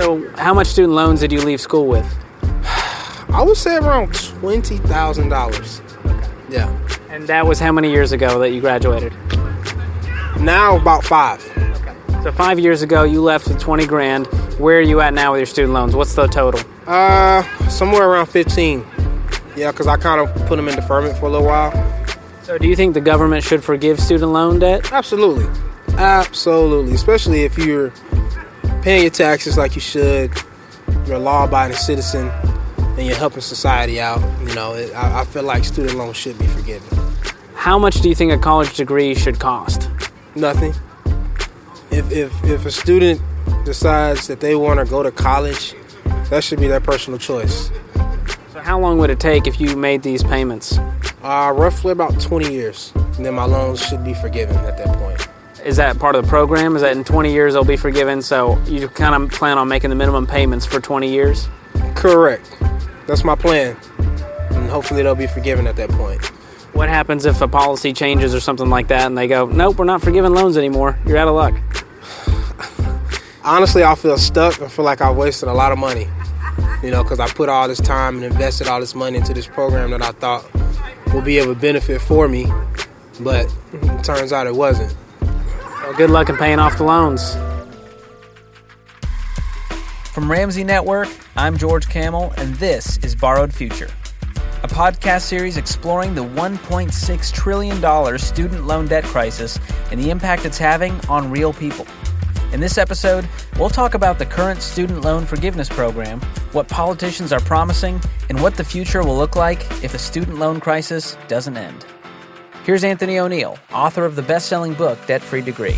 So, how much student loans did you leave school with? I would say around twenty thousand dollars. Yeah. And that was how many years ago that you graduated? Now about five. Okay. So, five years ago, you left with 20 grand. Where are you at now with your student loans? What's the total? Uh, somewhere around fifteen. Yeah, because I kind of put them in deferment for a little while. So, do you think the government should forgive student loan debt? Absolutely. Absolutely. Especially if you're paying your taxes like you should, you're a law abiding citizen, and you're helping society out. You know, it, I, I feel like student loans should be forgiven. How much do you think a college degree should cost? Nothing. If, if, if a student decides that they want to go to college, that should be their personal choice. So, how long would it take if you made these payments? Uh, roughly about 20 years. And then my loans should be forgiven at that point. Is that part of the program? Is that in 20 years they'll be forgiven? So, you kind of plan on making the minimum payments for 20 years? Correct. That's my plan. And hopefully they'll be forgiven at that point. What happens if a policy changes or something like that and they go, nope, we're not forgiving loans anymore? You're out of luck. Honestly, I feel stuck. I feel like I wasted a lot of money. You know, because I put all this time and invested all this money into this program that I thought would be of a benefit for me. But it turns out it wasn't. Well, good luck in paying off the loans. From Ramsey Network, I'm George Kamel, and this is Borrowed Future, a podcast series exploring the $1.6 trillion student loan debt crisis and the impact it's having on real people. In this episode, we'll talk about the current student loan forgiveness program, what politicians are promising, and what the future will look like if the student loan crisis doesn't end. Here's Anthony O'Neill, author of the best selling book, Debt Free Degree.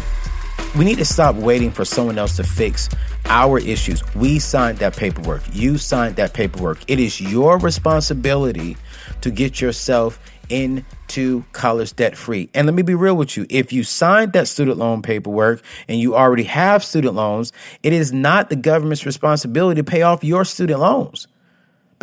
We need to stop waiting for someone else to fix our issues. We signed that paperwork. You signed that paperwork. It is your responsibility to get yourself into college debt free. And let me be real with you. If you signed that student loan paperwork and you already have student loans, it is not the government's responsibility to pay off your student loans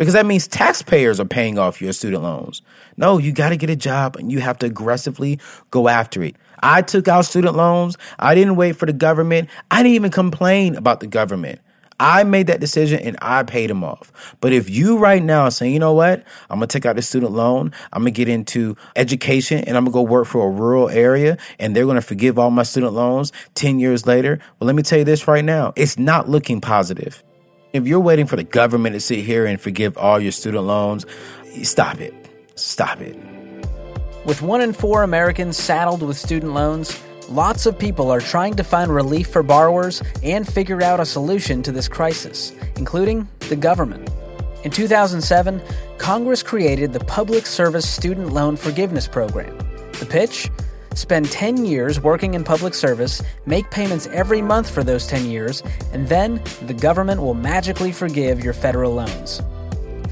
because that means taxpayers are paying off your student loans. No, you got to get a job and you have to aggressively go after it. I took out student loans. I didn't wait for the government. I didn't even complain about the government. I made that decision and I paid them off. But if you right now saying, you know what, I'm gonna take out the student loan, I'm gonna get into education and I'm gonna go work for a rural area and they're gonna forgive all my student loans 10 years later, well, let me tell you this right now it's not looking positive. If you're waiting for the government to sit here and forgive all your student loans, stop it. Stop it. With one in four Americans saddled with student loans, lots of people are trying to find relief for borrowers and figure out a solution to this crisis, including the government. In 2007, Congress created the Public Service Student Loan Forgiveness Program. The pitch? Spend 10 years working in public service, make payments every month for those 10 years, and then the government will magically forgive your federal loans.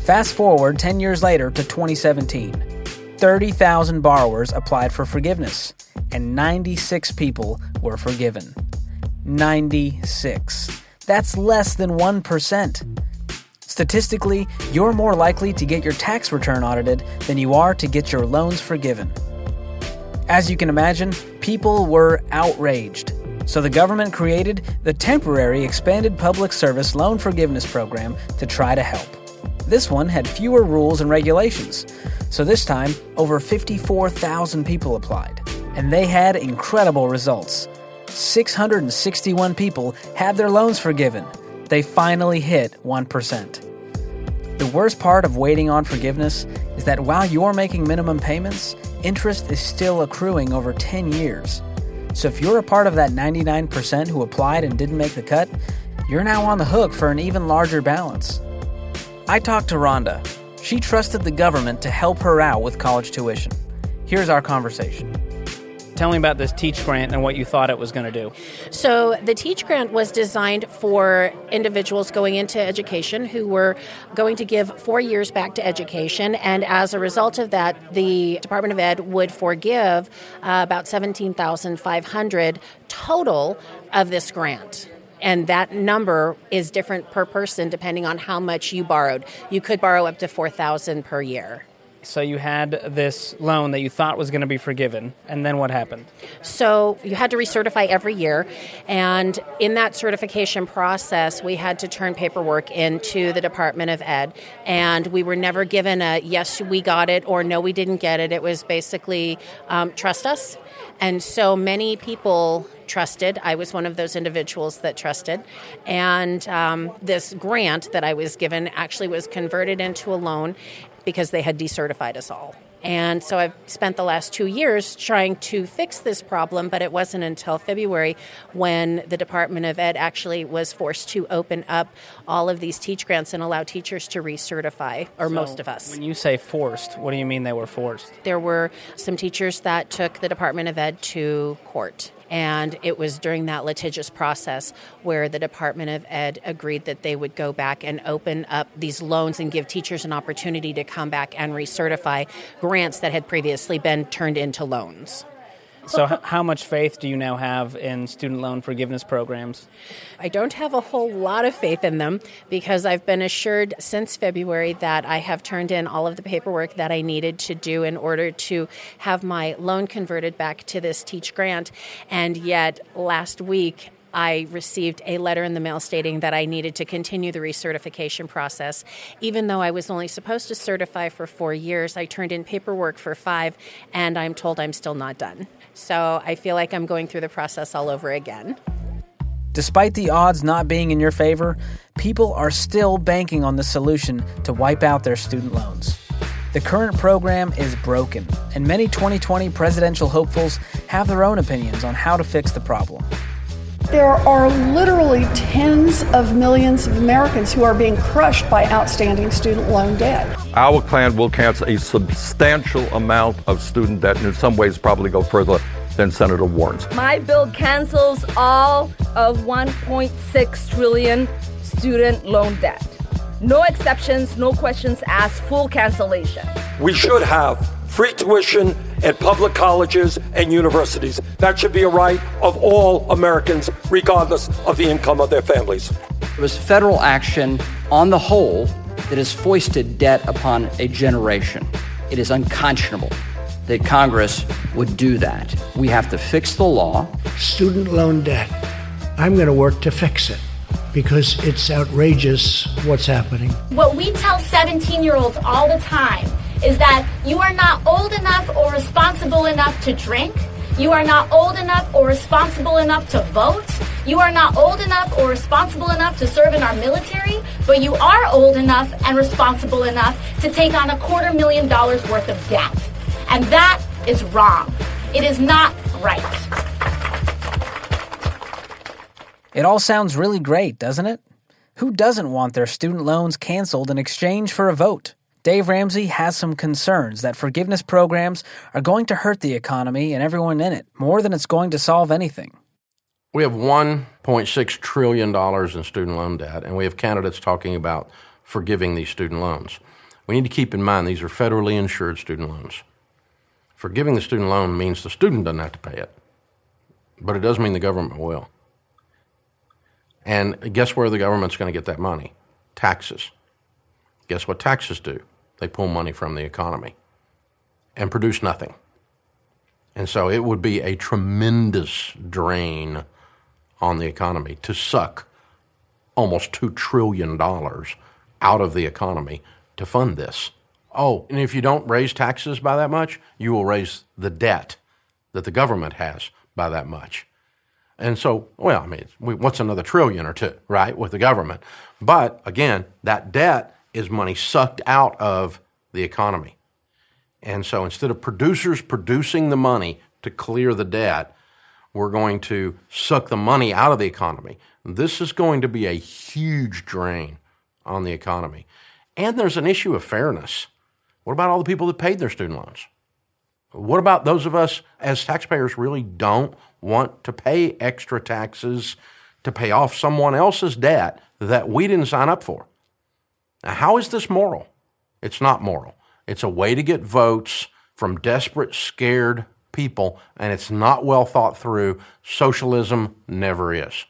Fast forward 10 years later to 2017. 30,000 borrowers applied for forgiveness, and 96 people were forgiven. 96. That's less than 1%. Statistically, you're more likely to get your tax return audited than you are to get your loans forgiven. As you can imagine, people were outraged. So the government created the temporary expanded public service loan forgiveness program to try to help. This one had fewer rules and regulations. So this time, over 54,000 people applied. And they had incredible results. 661 people had their loans forgiven. They finally hit 1%. The worst part of waiting on forgiveness is that while you're making minimum payments, interest is still accruing over 10 years. So if you're a part of that 99% who applied and didn't make the cut, you're now on the hook for an even larger balance. I talked to Rhonda. She trusted the government to help her out with college tuition. Here's our conversation. Tell me about this Teach Grant and what you thought it was going to do. So, the Teach Grant was designed for individuals going into education who were going to give four years back to education. And as a result of that, the Department of Ed would forgive uh, about 17,500 total of this grant and that number is different per person depending on how much you borrowed. You could borrow up to 4,000 per year. So you had this loan that you thought was going to be forgiven, and then what happened? So you had to recertify every year, and in that certification process, we had to turn paperwork into the Department of Ed, and we were never given a yes, we got it, or no, we didn't get it. It was basically um, trust us. And so many people trusted. I was one of those individuals that trusted. And um, this grant that I was given actually was converted into a loan because they had decertified us all. And so I've spent the last two years trying to fix this problem, but it wasn't until February when the Department of Ed actually was forced to open up all of these teach grants and allow teachers to recertify, or so most of us. When you say forced, what do you mean they were forced? There were some teachers that took the Department of Ed to court and it was during that litigious process where the Department of Ed agreed that they would go back and open up these loans and give teachers an opportunity to come back and recertify grants that had previously been turned into loans. So, how much faith do you now have in student loan forgiveness programs? I don't have a whole lot of faith in them because I've been assured since February that I have turned in all of the paperwork that I needed to do in order to have my loan converted back to this Teach grant. And yet, last week, I received a letter in the mail stating that I needed to continue the recertification process. Even though I was only supposed to certify for four years, I turned in paperwork for five, and I'm told I'm still not done. So I feel like I'm going through the process all over again. Despite the odds not being in your favor, people are still banking on the solution to wipe out their student loans. The current program is broken, and many 2020 presidential hopefuls have their own opinions on how to fix the problem. There are literally tens of millions of Americans who are being crushed by outstanding student loan debt. Our plan will cancel a substantial amount of student debt and in some ways probably go further than Senator Warren's. My bill cancels all of 1.6 trillion student loan debt. No exceptions, no questions asked, full cancellation. We should have free tuition at public colleges and universities. That should be a right of all Americans, regardless of the income of their families. It was federal action on the whole that has foisted debt upon a generation. It is unconscionable that Congress would do that. We have to fix the law. Student loan debt. I'm going to work to fix it because it's outrageous what's happening. What we tell 17 year olds all the time is that you are not old enough or responsible enough to drink. You are not old enough or responsible enough to vote. You are not old enough or responsible enough to serve in our military, but you are old enough and responsible enough to take on a quarter million dollars worth of debt. And that is wrong. It is not right. It all sounds really great, doesn't it? Who doesn't want their student loans canceled in exchange for a vote? Dave Ramsey has some concerns that forgiveness programs are going to hurt the economy and everyone in it more than it's going to solve anything. We have $1.6 trillion in student loan debt, and we have candidates talking about forgiving these student loans. We need to keep in mind these are federally insured student loans. Forgiving the student loan means the student doesn't have to pay it, but it does mean the government will. And guess where the government's going to get that money? Taxes. Guess what taxes do? They pull money from the economy and produce nothing. And so it would be a tremendous drain on the economy to suck almost $2 trillion out of the economy to fund this. Oh, and if you don't raise taxes by that much, you will raise the debt that the government has by that much. And so, well, I mean, what's another trillion or two, right, with the government? But again, that debt is money sucked out of the economy. And so instead of producers producing the money to clear the debt, we're going to suck the money out of the economy. This is going to be a huge drain on the economy. And there's an issue of fairness. What about all the people that paid their student loans? What about those of us as taxpayers really don't want to pay extra taxes to pay off someone else's debt that we didn't sign up for? Now, how is this moral? It's not moral. It's a way to get votes from desperate, scared people, and it's not well thought through. Socialism never is.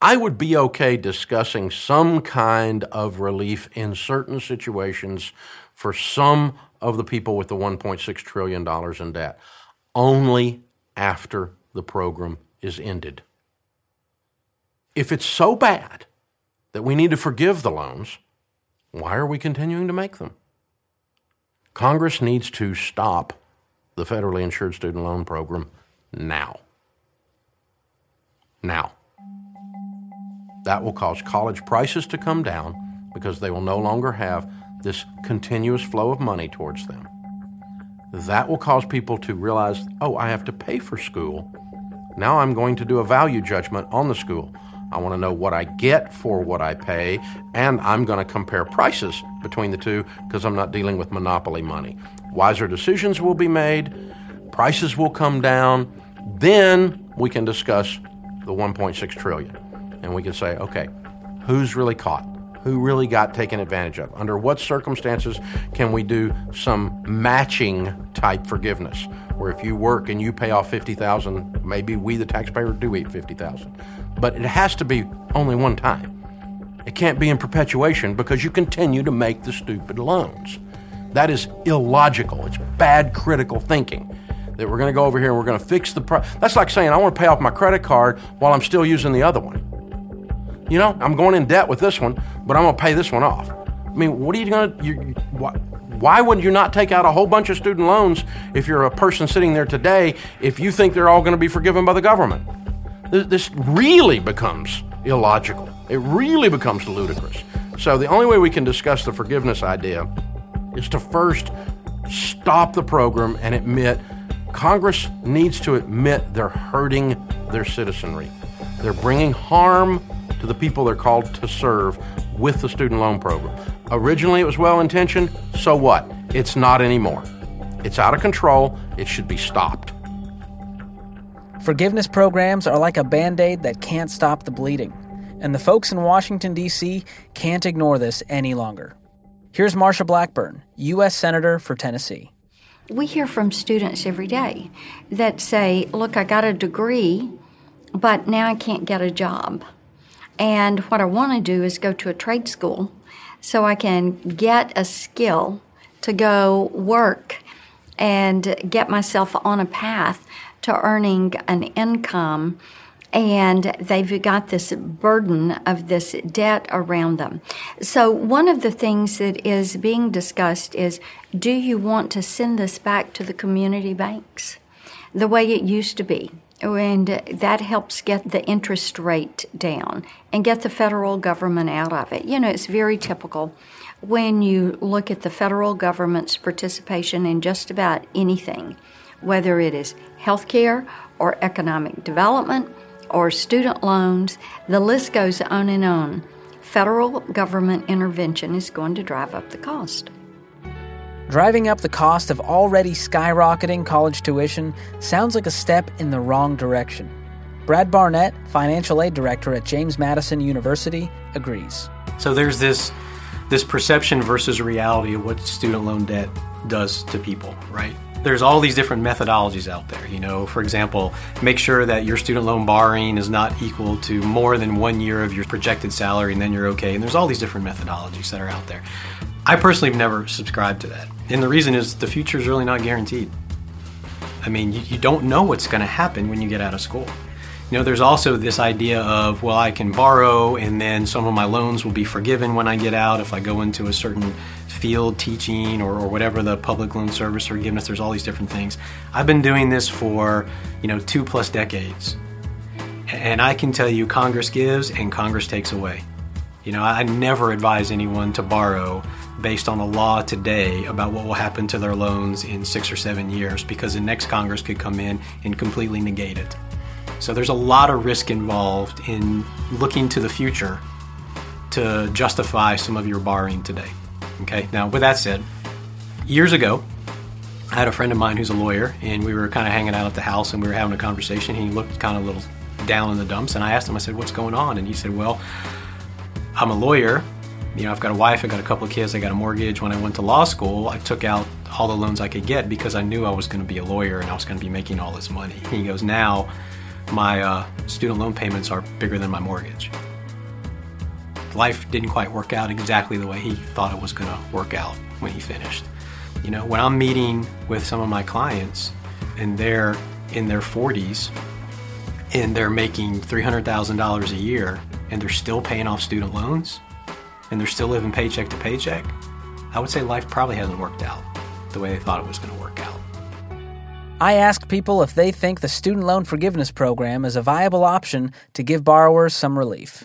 I would be okay discussing some kind of relief in certain situations for some of the people with the $1.6 trillion in debt only after the program is ended. If it's so bad that we need to forgive the loans, why are we continuing to make them? Congress needs to stop the federally insured student loan program now. Now. That will cause college prices to come down because they will no longer have this continuous flow of money towards them. That will cause people to realize, oh, I have to pay for school. Now I'm going to do a value judgment on the school. I want to know what I get for what I pay, and I'm going to compare prices between the two because I'm not dealing with monopoly money. Wiser decisions will be made, prices will come down, then we can discuss the 1.6 trillion. And we can say, okay, who's really caught? Who really got taken advantage of? Under what circumstances can we do some matching type forgiveness? Where if you work and you pay off 50,000, maybe we the taxpayer do eat 50,000 but it has to be only one time. It can't be in perpetuation because you continue to make the stupid loans. That is illogical. It's bad critical thinking. That we're going to go over here and we're going to fix the price. That's like saying I want to pay off my credit card while I'm still using the other one. You know, I'm going in debt with this one, but I'm going to pay this one off. I mean, what are you going to? You, why, why would you not take out a whole bunch of student loans if you're a person sitting there today if you think they're all going to be forgiven by the government? This really becomes illogical. It really becomes ludicrous. So, the only way we can discuss the forgiveness idea is to first stop the program and admit Congress needs to admit they're hurting their citizenry. They're bringing harm to the people they're called to serve with the student loan program. Originally, it was well intentioned. So what? It's not anymore. It's out of control. It should be stopped. Forgiveness programs are like a band aid that can't stop the bleeding, and the folks in Washington, D.C. can't ignore this any longer. Here's Marsha Blackburn, U.S. Senator for Tennessee. We hear from students every day that say, Look, I got a degree, but now I can't get a job. And what I want to do is go to a trade school so I can get a skill to go work and get myself on a path to earning an income and they've got this burden of this debt around them. So, one of the things that is being discussed is do you want to send this back to the community banks the way it used to be? And that helps get the interest rate down and get the federal government out of it. You know, it's very typical when you look at the federal government's participation in just about anything whether it is healthcare or economic development or student loans, the list goes on and on. Federal government intervention is going to drive up the cost. Driving up the cost of already skyrocketing college tuition sounds like a step in the wrong direction. Brad Barnett, financial aid director at James Madison University, agrees. So there's this this perception versus reality of what student loan debt does to people, right? There's all these different methodologies out there. You know, for example, make sure that your student loan borrowing is not equal to more than one year of your projected salary, and then you're okay. And there's all these different methodologies that are out there. I personally have never subscribed to that, and the reason is the future is really not guaranteed. I mean, you, you don't know what's going to happen when you get out of school. You know, there's also this idea of, well, I can borrow and then some of my loans will be forgiven when I get out if I go into a certain field teaching or, or whatever the public loan service forgiveness. There's all these different things. I've been doing this for you know two plus decades, and I can tell you, Congress gives and Congress takes away. You know, I never advise anyone to borrow based on a law today about what will happen to their loans in six or seven years because the next Congress could come in and completely negate it. So there's a lot of risk involved in looking to the future to justify some of your borrowing today. Okay, now with that said, years ago, I had a friend of mine who's a lawyer, and we were kind of hanging out at the house and we were having a conversation. He looked kind of a little down in the dumps, and I asked him, I said, What's going on? And he said, Well, I'm a lawyer. You know, I've got a wife, I got a couple of kids, I got a mortgage. When I went to law school, I took out all the loans I could get because I knew I was going to be a lawyer and I was going to be making all this money. He goes, Now my uh, student loan payments are bigger than my mortgage life didn't quite work out exactly the way he thought it was going to work out when he finished. You know, when I'm meeting with some of my clients and they're in their 40s and they're making $300,000 a year and they're still paying off student loans and they're still living paycheck to paycheck, I would say life probably hasn't worked out the way they thought it was going to work out. I asked people if they think the student loan forgiveness program is a viable option to give borrowers some relief.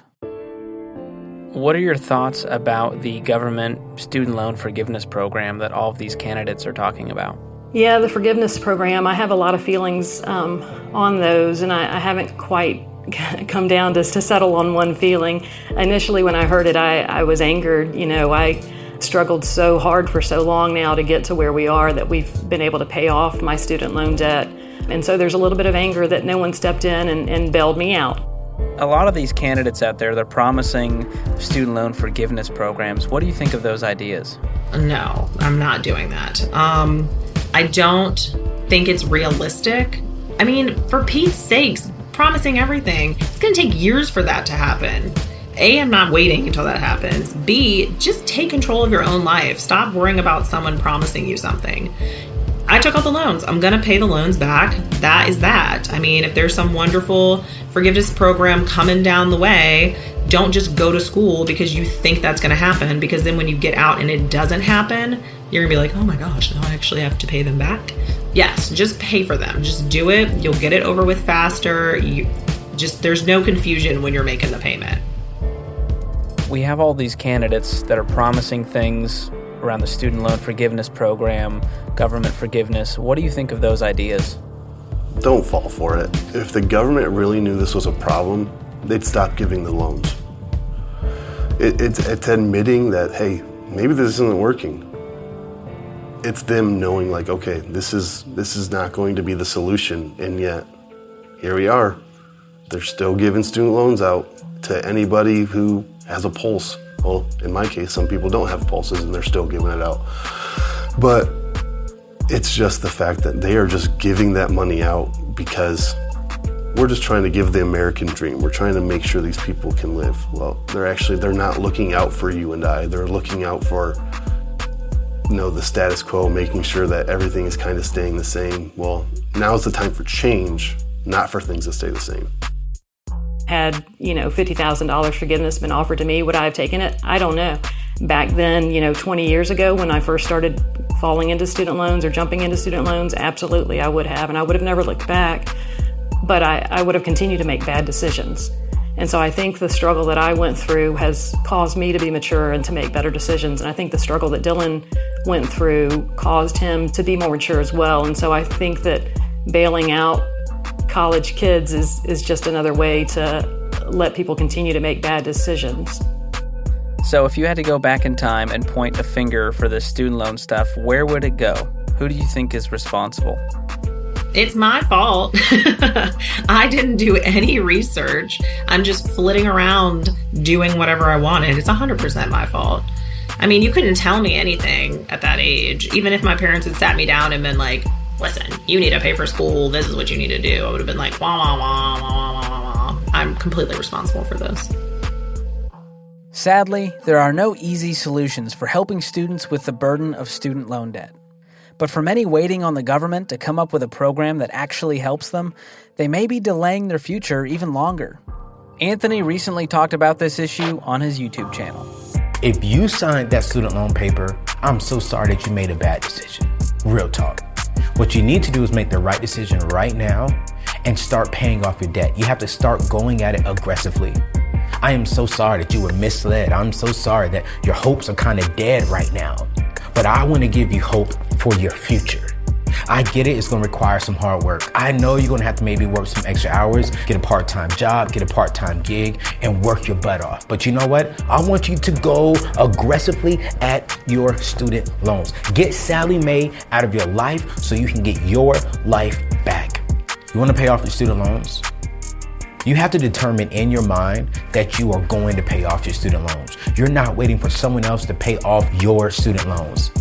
What are your thoughts about the government student loan forgiveness program that all of these candidates are talking about? Yeah, the forgiveness program, I have a lot of feelings um, on those, and I, I haven't quite come down to, to settle on one feeling. Initially, when I heard it, I, I was angered. You know, I struggled so hard for so long now to get to where we are that we've been able to pay off my student loan debt. And so there's a little bit of anger that no one stepped in and, and bailed me out. A lot of these candidates out there, they're promising student loan forgiveness programs. What do you think of those ideas? No, I'm not doing that. Um, I don't think it's realistic. I mean, for Pete's sakes, promising everything, it's going to take years for that to happen. A, I'm not waiting until that happens. B, just take control of your own life. Stop worrying about someone promising you something. I took out the loans. I'm going to pay the loans back. That is that. I mean, if there's some wonderful forgiveness program coming down the way, don't just go to school because you think that's going to happen. Because then when you get out and it doesn't happen, you're going to be like, oh my gosh, now I actually have to pay them back. Yes, just pay for them. Just do it. You'll get it over with faster. You just, there's no confusion when you're making the payment we have all these candidates that are promising things around the student loan forgiveness program, government forgiveness. What do you think of those ideas? Don't fall for it. If the government really knew this was a problem, they'd stop giving the loans. It, it's, it's admitting that, hey, maybe this isn't working. It's them knowing, like, okay, this is this is not going to be the solution, and yet here we are. They're still giving student loans out to anybody who has a pulse. Well, in my case, some people don't have pulses and they're still giving it out. But it's just the fact that they are just giving that money out because we're just trying to give the American dream. We're trying to make sure these people can live. Well, they're actually they're not looking out for you and I. They're looking out for you know the status quo, making sure that everything is kind of staying the same. Well, now's the time for change, not for things to stay the same had you know $50000 forgiveness been offered to me would i have taken it? I don't know. Back then you know 20 years ago when i first started falling into student loans or jumping into student loans absolutely i would have and i would have never looked back but i, I would have continued to make bad decisions. And so i think the struggle that i went through has caused me to be mature and to make better decisions and i think the struggle that dylan went through caused him to be more mature as well. And so i think that bailing out college kids is, is just another way to let people continue to make bad decisions. So, if you had to go back in time and point a finger for the student loan stuff, where would it go? Who do you think is responsible? It's my fault. I didn't do any research. I'm just flitting around doing whatever I wanted. It's 100% my fault. I mean, you couldn't tell me anything at that age. Even if my parents had sat me down and been like, listen, you need to pay for school. This is what you need to do. I would have been like, wah, wah, wah, wah, wah, wah, wah. I'm completely responsible for this. Sadly, there are no easy solutions for helping students with the burden of student loan debt. But for many waiting on the government to come up with a program that actually helps them, they may be delaying their future even longer. Anthony recently talked about this issue on his YouTube channel. If you signed that student loan paper, I'm so sorry that you made a bad decision. Real talk. What you need to do is make the right decision right now and start paying off your debt. You have to start going at it aggressively. I am so sorry that you were misled. I'm so sorry that your hopes are kind of dead right now. But I want to give you hope for your future. I get it, it's gonna require some hard work. I know you're gonna have to maybe work some extra hours, get a part time job, get a part time gig, and work your butt off. But you know what? I want you to go aggressively at your student loans. Get Sallie Mae out of your life so you can get your life back. You wanna pay off your student loans? You have to determine in your mind that you are going to pay off your student loans. You're not waiting for someone else to pay off your student loans.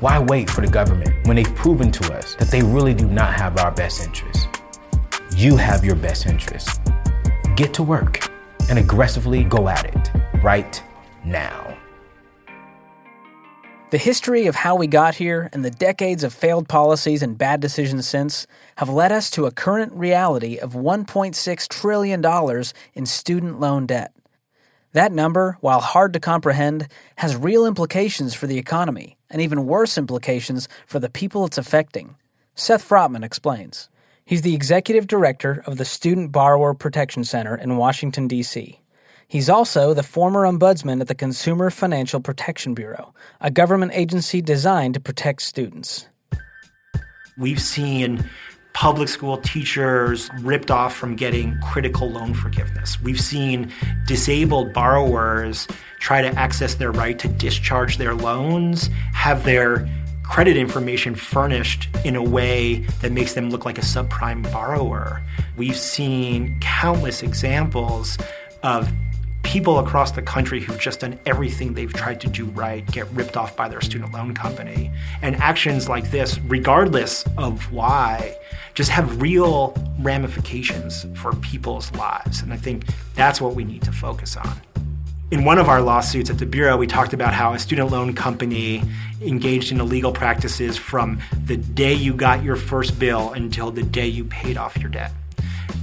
Why wait for the government when they've proven to us that they really do not have our best interests? You have your best interests. Get to work and aggressively go at it right now. The history of how we got here and the decades of failed policies and bad decisions since have led us to a current reality of $1.6 trillion in student loan debt. That number, while hard to comprehend, has real implications for the economy and even worse implications for the people it's affecting. Seth Frotman explains. He's the executive director of the Student Borrower Protection Center in Washington, D.C. He's also the former ombudsman at the Consumer Financial Protection Bureau, a government agency designed to protect students. We've seen public school teachers ripped off from getting critical loan forgiveness. We've seen disabled borrowers try to access their right to discharge their loans, have their credit information furnished in a way that makes them look like a subprime borrower. We've seen countless examples of people across the country who've just done everything they've tried to do right get ripped off by their student loan company. And actions like this, regardless of why, just have real ramifications for people's lives. And I think that's what we need to focus on. In one of our lawsuits at the Bureau, we talked about how a student loan company engaged in illegal practices from the day you got your first bill until the day you paid off your debt.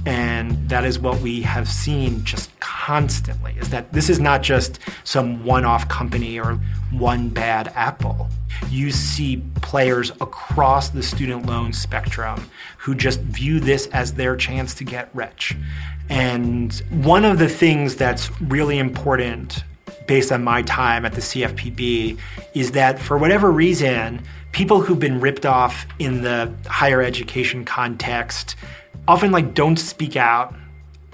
And that is what we have seen just constantly is that this is not just some one off company or one bad apple. You see players across the student loan spectrum who just view this as their chance to get rich. And one of the things that's really important based on my time at the CFPB is that for whatever reason, people who've been ripped off in the higher education context often like don't speak out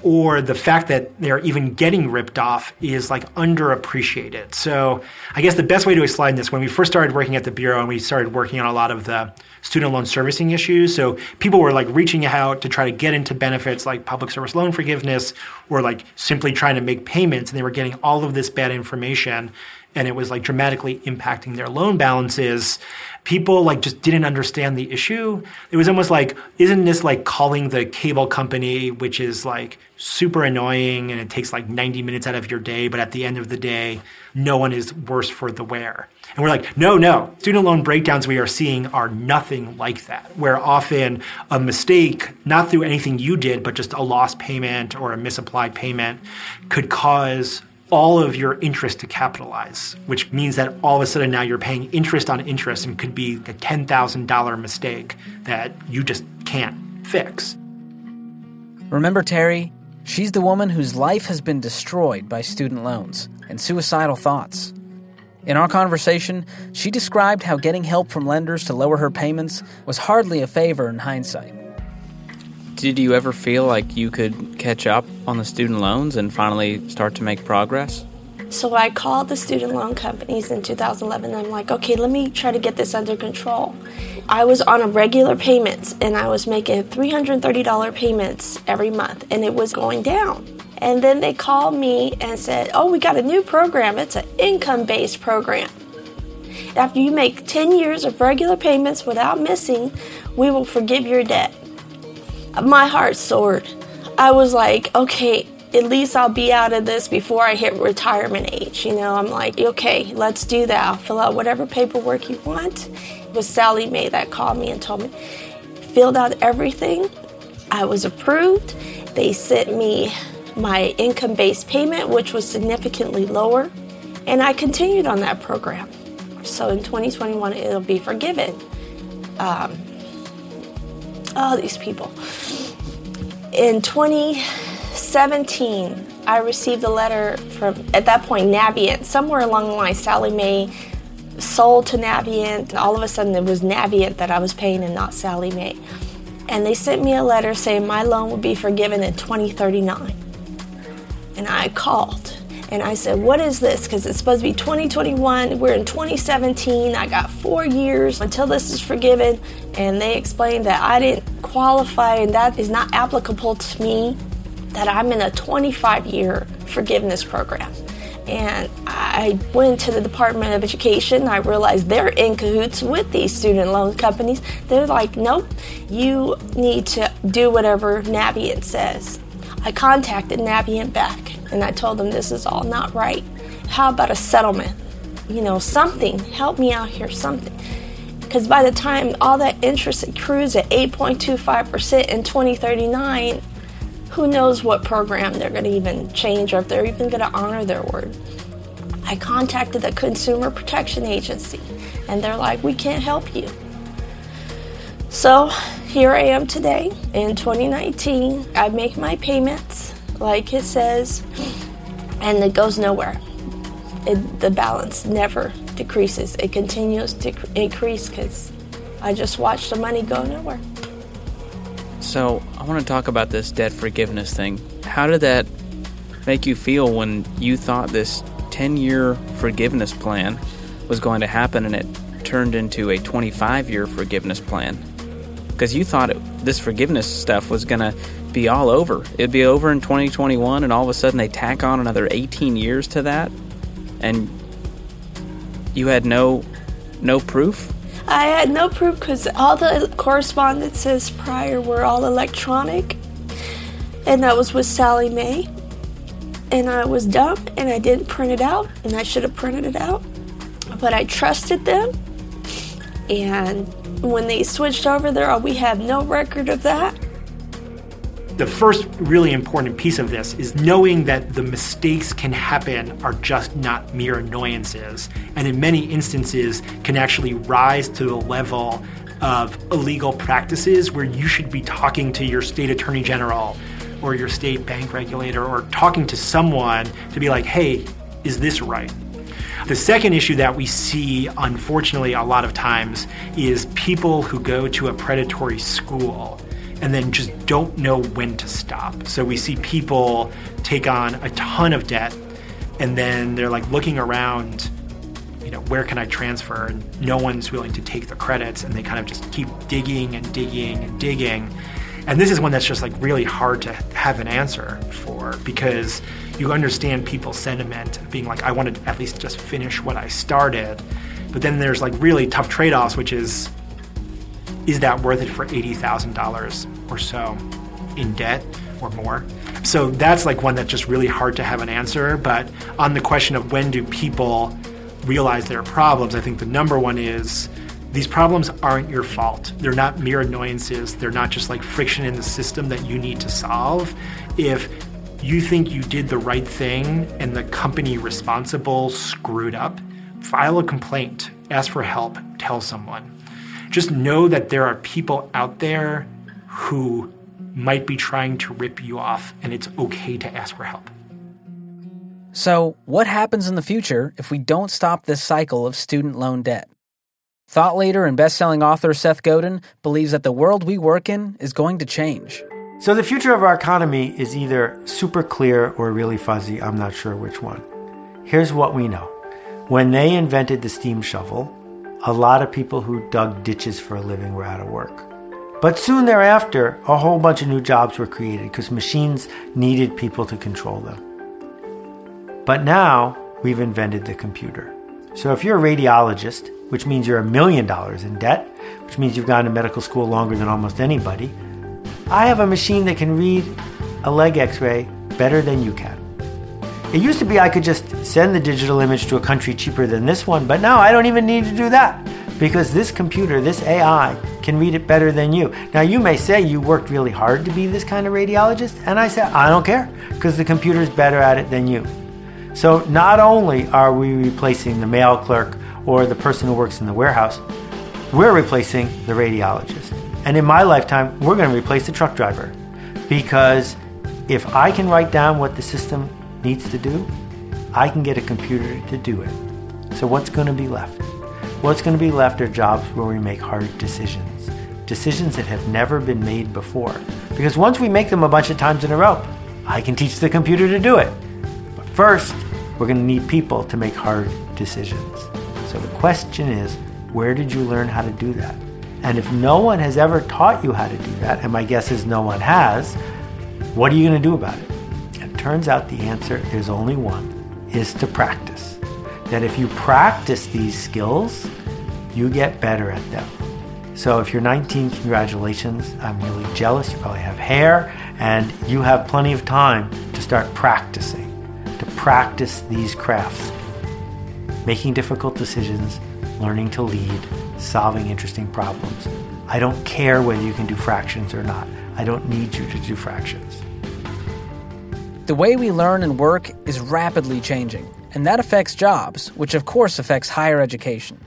or the fact that they're even getting ripped off is like underappreciated. So I guess the best way to explain this, when we first started working at the Bureau and we started working on a lot of the student loan servicing issues, so people were like reaching out to try to get into benefits like public service loan forgiveness or like simply trying to make payments and they were getting all of this bad information and it was like dramatically impacting their loan balances people like just didn't understand the issue. It was almost like isn't this like calling the cable company which is like super annoying and it takes like 90 minutes out of your day but at the end of the day no one is worse for the wear. And we're like no no. Student loan breakdowns we are seeing are nothing like that. Where often a mistake not through anything you did but just a lost payment or a misapplied payment could cause all of your interest to capitalize, which means that all of a sudden now you're paying interest on interest and could be a $10,000 mistake that you just can't fix. Remember Terry? She's the woman whose life has been destroyed by student loans and suicidal thoughts. In our conversation, she described how getting help from lenders to lower her payments was hardly a favor in hindsight. Did you ever feel like you could catch up on the student loans and finally start to make progress? So I called the student loan companies in 2011 and I'm like, okay, let me try to get this under control. I was on a regular payments and I was making $330 payments every month and it was going down. And then they called me and said, oh, we got a new program. It's an income based program. After you make 10 years of regular payments without missing, we will forgive your debt my heart soared. I was like, okay, at least I'll be out of this before I hit retirement age. You know, I'm like, okay, let's do that. I'll fill out whatever paperwork you want. It was Sallie Mae that called me and told me, filled out everything. I was approved. They sent me my income based payment, which was significantly lower, and I continued on that program. So in 2021, it'll be forgiven. Um, oh, these people. In 2017, I received a letter from, at that point, Navient. Somewhere along the line, Sallie Mae sold to Navient, all of a sudden it was Navient that I was paying and not Sallie Mae. And they sent me a letter saying my loan would be forgiven in 2039. And I called and I said, What is this? Because it's supposed to be 2021. We're in 2017. I got four years until this is forgiven. And they explained that I didn't qualify and that is not applicable to me, that I'm in a 25 year forgiveness program. And I went to the Department of Education. I realized they're in cahoots with these student loan companies. They're like, nope, you need to do whatever Navient says. I contacted Navient back and I told them this is all not right. How about a settlement? you know, something. Help me out here, something. Because by the time all that interest accrues at 8.25% in 2039, who knows what program they're going to even change or if they're even going to honor their word. I contacted the Consumer Protection Agency and they're like, we can't help you. So here I am today in 2019. I make my payments like it says, and it goes nowhere. It, the balance never decreases, it continues to increase because I just watch the money go nowhere. So, I want to talk about this debt forgiveness thing. How did that make you feel when you thought this 10 year forgiveness plan was going to happen and it turned into a 25 year forgiveness plan? Because you thought it, this forgiveness stuff was going to be all over. It'd be over in 2021, and all of a sudden they tack on another 18 years to that, and you had no no proof. I had no proof because all the correspondences prior were all electronic, and that was with Sallie Mae. And I was dumb and I didn't print it out, and I should have printed it out. But I trusted them, and when they switched over there, we have no record of that. The first really important piece of this is knowing that the mistakes can happen are just not mere annoyances, and in many instances can actually rise to the level of illegal practices where you should be talking to your state attorney general or your state bank regulator or talking to someone to be like, hey, is this right? The second issue that we see, unfortunately, a lot of times is people who go to a predatory school and then just don't know when to stop. So we see people take on a ton of debt and then they're like looking around, you know, where can I transfer? And no one's willing to take the credits and they kind of just keep digging and digging and digging. And this is one that's just like really hard to have an answer for because you understand people's sentiment being like, I want to at least just finish what I started. But then there's like really tough trade offs, which is is that worth it for $80,000 or so in debt or more? So that's like one that's just really hard to have an answer. But on the question of when do people realize their problems, I think the number one is these problems aren't your fault. They're not mere annoyances. They're not just like friction in the system that you need to solve. If you think you did the right thing and the company responsible screwed up, file a complaint, ask for help, tell someone just know that there are people out there who might be trying to rip you off, and it's okay to ask for help. So, what happens in the future if we don't stop this cycle of student loan debt? Thought leader and best-selling author Seth Godin believes that the world we work in is going to change. So the future of our economy is either super clear or really fuzzy. I'm not sure which one. Here's what we know. When they invented the steam shovel, a lot of people who dug ditches for a living were out of work. But soon thereafter, a whole bunch of new jobs were created because machines needed people to control them. But now we've invented the computer. So if you're a radiologist, which means you're a million dollars in debt, which means you've gone to medical school longer than almost anybody, I have a machine that can read a leg x ray better than you can. It used to be I could just send the digital image to a country cheaper than this one, but now I don't even need to do that because this computer, this AI, can read it better than you. Now, you may say you worked really hard to be this kind of radiologist, and I say, I don't care because the computer's better at it than you. So, not only are we replacing the mail clerk or the person who works in the warehouse, we're replacing the radiologist. And in my lifetime, we're going to replace the truck driver because if I can write down what the system needs to do, I can get a computer to do it. So, what's going to be left? What's going to be left are jobs where we make hard decisions, decisions that have never been made before. Because once we make them a bunch of times in a row, I can teach the computer to do it. But first, we're going to need people to make hard decisions. So, the question is where did you learn how to do that? And if no one has ever taught you how to do that, and my guess is no one has, what are you going to do about it? It turns out the answer is only one is to practice. That if you practice these skills, you get better at them. So if you're 19, congratulations. I'm really jealous. You probably have hair and you have plenty of time to start practicing, to practice these crafts. Making difficult decisions, learning to lead, solving interesting problems. I don't care whether you can do fractions or not. I don't need you to do fractions. The way we learn and work is rapidly changing, and that affects jobs, which of course affects higher education.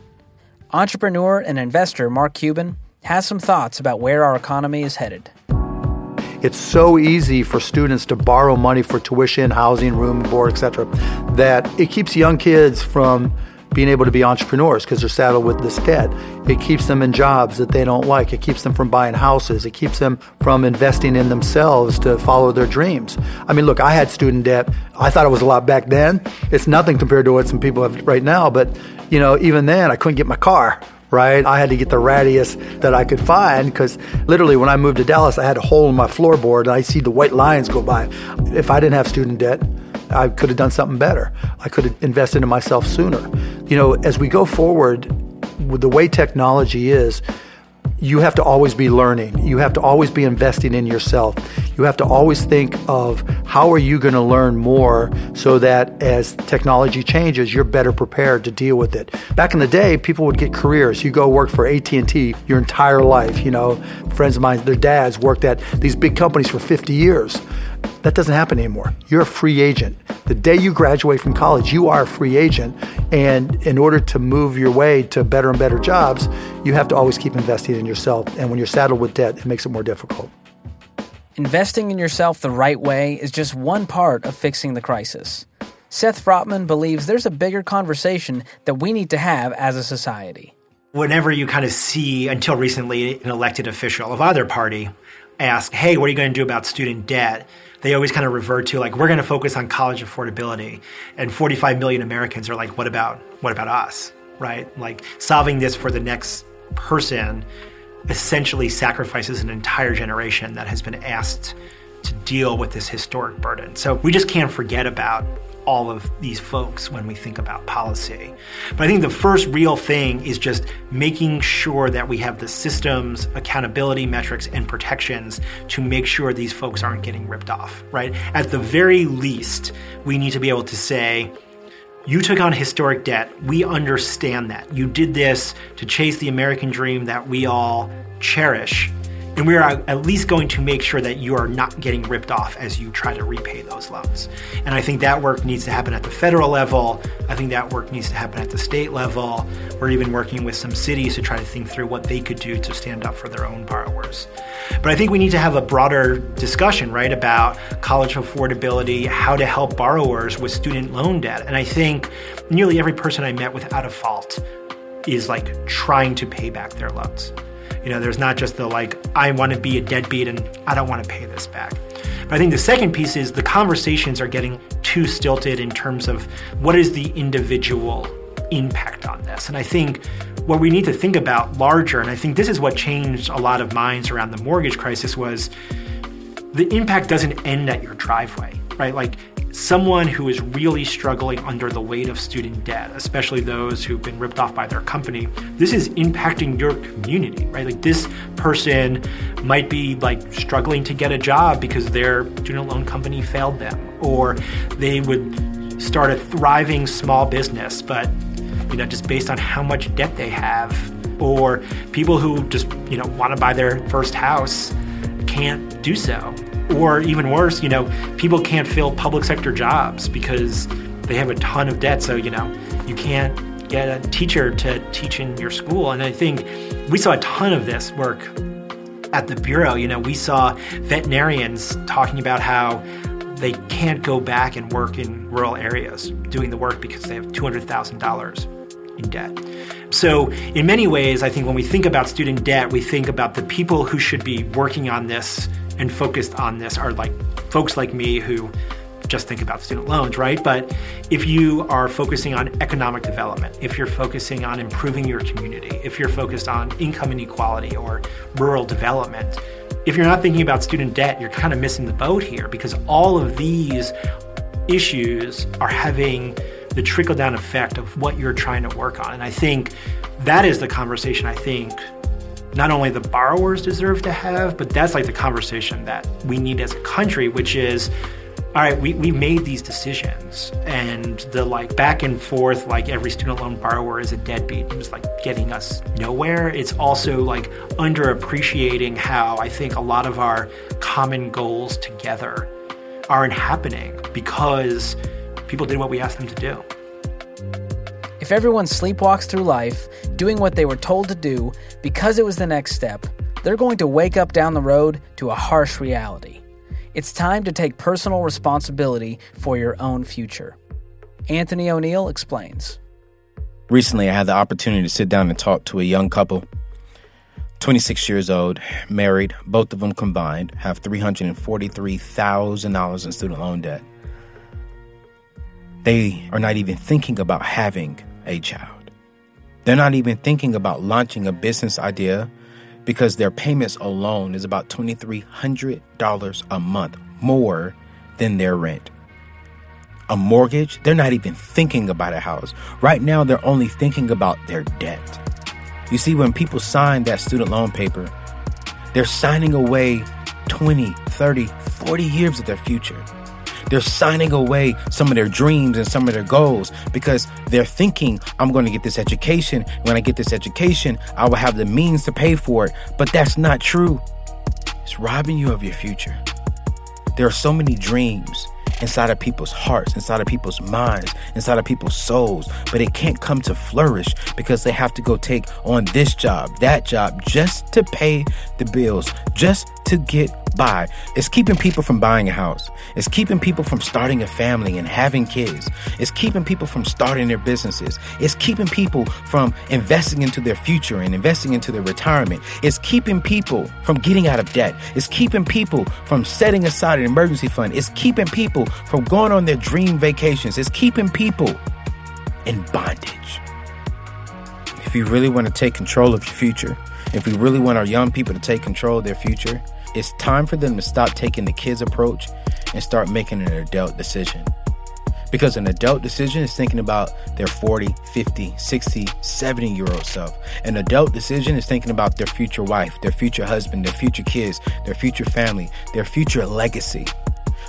Entrepreneur and investor Mark Cuban has some thoughts about where our economy is headed. It's so easy for students to borrow money for tuition, housing, room, board, etc., that it keeps young kids from being able to be entrepreneurs because they're saddled with this debt. It keeps them in jobs that they don't like. It keeps them from buying houses. It keeps them from investing in themselves to follow their dreams. I mean, look, I had student debt. I thought it was a lot back then. It's nothing compared to what some people have right now. But, you know, even then, I couldn't get my car right? I had to get the rattiest that I could find because literally when I moved to Dallas, I had a hole in my floorboard and I see the white lines go by. If I didn't have student debt, I could have done something better. I could have invested in myself sooner. You know, as we go forward with the way technology is, you have to always be learning. You have to always be investing in yourself. You have to always think of how are you going to learn more so that as technology changes, you're better prepared to deal with it. Back in the day, people would get careers. You go work for AT&T your entire life, you know. Friends of mine, their dads worked at these big companies for 50 years. That doesn't happen anymore. You're a free agent. The day you graduate from college, you are a free agent. And in order to move your way to better and better jobs, you have to always keep investing in yourself. And when you're saddled with debt, it makes it more difficult. Investing in yourself the right way is just one part of fixing the crisis. Seth Frotman believes there's a bigger conversation that we need to have as a society. Whenever you kind of see, until recently, an elected official of either party ask, hey, what are you going to do about student debt? they always kind of revert to like we're going to focus on college affordability and 45 million americans are like what about what about us right like solving this for the next person essentially sacrifices an entire generation that has been asked to deal with this historic burden so we just can't forget about all of these folks when we think about policy. But I think the first real thing is just making sure that we have the systems, accountability metrics, and protections to make sure these folks aren't getting ripped off, right? At the very least, we need to be able to say, you took on historic debt. We understand that. You did this to chase the American dream that we all cherish. And we are at least going to make sure that you are not getting ripped off as you try to repay those loans. And I think that work needs to happen at the federal level. I think that work needs to happen at the state level. We're even working with some cities to try to think through what they could do to stand up for their own borrowers. But I think we need to have a broader discussion, right, about college affordability, how to help borrowers with student loan debt. And I think nearly every person I met without a fault is like trying to pay back their loans. You know, there's not just the like, I want to be a deadbeat and I don't want to pay this back. But I think the second piece is the conversations are getting too stilted in terms of what is the individual impact on this. And I think what we need to think about larger, and I think this is what changed a lot of minds around the mortgage crisis, was the impact doesn't end at your driveway, right? Like someone who is really struggling under the weight of student debt, especially those who've been ripped off by their company, this is impacting your community, right? Like this person might be like struggling to get a job because their student loan company failed them, or they would start a thriving small business, but you know, just based on how much debt they have, or people who just, you know, want to buy their first house can't do so or even worse, you know, people can't fill public sector jobs because they have a ton of debt. So, you know, you can't get a teacher to teach in your school. And I think we saw a ton of this work at the Bureau. You know, we saw veterinarians talking about how they can't go back and work in rural areas doing the work because they have $200,000 in debt. So, in many ways, I think when we think about student debt, we think about the people who should be working on this and focused on this are like folks like me who just think about student loans, right? But if you are focusing on economic development, if you're focusing on improving your community, if you're focused on income inequality or rural development, if you're not thinking about student debt, you're kind of missing the boat here because all of these issues are having the trickle down effect of what you're trying to work on. And I think that is the conversation I think not only the borrowers deserve to have, but that's like the conversation that we need as a country, which is all right, we, we made these decisions and the like back and forth, like every student loan borrower is a deadbeat was like getting us nowhere. It's also like underappreciating how I think a lot of our common goals together aren't happening because people did what we asked them to do. If everyone sleepwalks through life, doing what they were told to do because it was the next step, they're going to wake up down the road to a harsh reality. It's time to take personal responsibility for your own future. Anthony O'Neill explains. Recently, I had the opportunity to sit down and talk to a young couple. 26 years old, married, both of them combined have $343,000 in student loan debt. They are not even thinking about having a child. They're not even thinking about launching a business idea because their payments alone is about $2,300 a month more than their rent. A mortgage, they're not even thinking about a house. Right now, they're only thinking about their debt. You see, when people sign that student loan paper, they're signing away 20, 30, 40 years of their future. They're signing away some of their dreams and some of their goals because they're thinking, I'm going to get this education. When I get this education, I will have the means to pay for it. But that's not true. It's robbing you of your future. There are so many dreams inside of people's hearts, inside of people's minds, inside of people's souls, but it can't come to flourish because they have to go take on this job, that job, just to pay the bills, just to get by. It's keeping people from buying a house. It's keeping people from starting a family and having kids. It's keeping people from starting their businesses. It's keeping people from investing into their future and investing into their retirement. It's keeping people from getting out of debt. It's keeping people from setting aside an emergency fund. It's keeping people from going on their dream vacations. It's keeping people in bondage. If you really want to take control of your future, if we really want our young people to take control of their future, it's time for them to stop taking the kids' approach and start making an adult decision. Because an adult decision is thinking about their 40, 50, 60, 70 year old self. An adult decision is thinking about their future wife, their future husband, their future kids, their future family, their future legacy.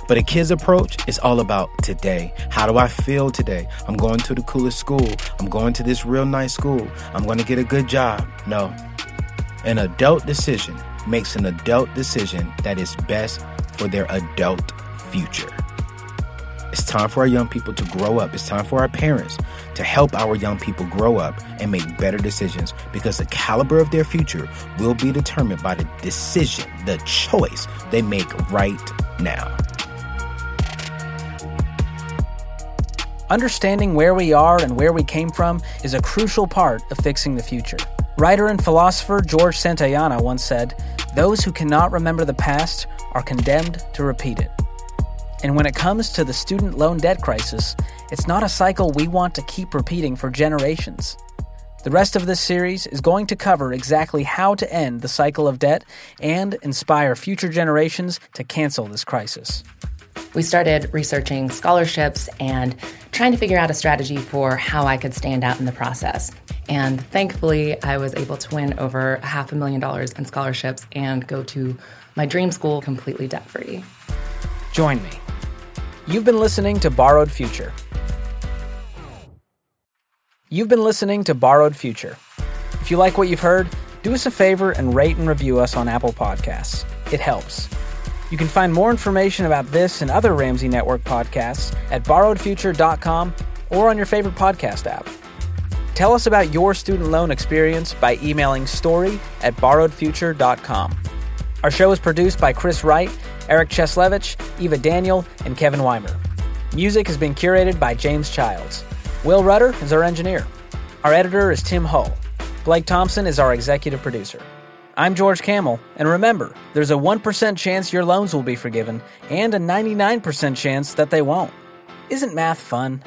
But a kid's approach is all about today. How do I feel today? I'm going to the coolest school. I'm going to this real nice school. I'm going to get a good job. No. An adult decision makes an adult decision that is best for their adult future. It's time for our young people to grow up. It's time for our parents to help our young people grow up and make better decisions because the caliber of their future will be determined by the decision, the choice they make right now. Understanding where we are and where we came from is a crucial part of fixing the future. Writer and philosopher George Santayana once said, Those who cannot remember the past are condemned to repeat it. And when it comes to the student loan debt crisis, it's not a cycle we want to keep repeating for generations. The rest of this series is going to cover exactly how to end the cycle of debt and inspire future generations to cancel this crisis. We started researching scholarships and trying to figure out a strategy for how I could stand out in the process. And thankfully, I was able to win over half a million dollars in scholarships and go to my dream school completely debt free. Join me. You've been listening to Borrowed Future. You've been listening to Borrowed Future. If you like what you've heard, do us a favor and rate and review us on Apple Podcasts. It helps. You can find more information about this and other Ramsey Network podcasts at borrowedfuture.com or on your favorite podcast app. Tell us about your student loan experience by emailing story at borrowedfuture.com. Our show is produced by Chris Wright, Eric Cheslevich, Eva Daniel, and Kevin Weimer. Music has been curated by James Childs. Will Rudder is our engineer. Our editor is Tim Hull. Blake Thompson is our executive producer. I'm George Kamel, and remember, there's a 1% chance your loans will be forgiven and a 99% chance that they won't. Isn't math fun?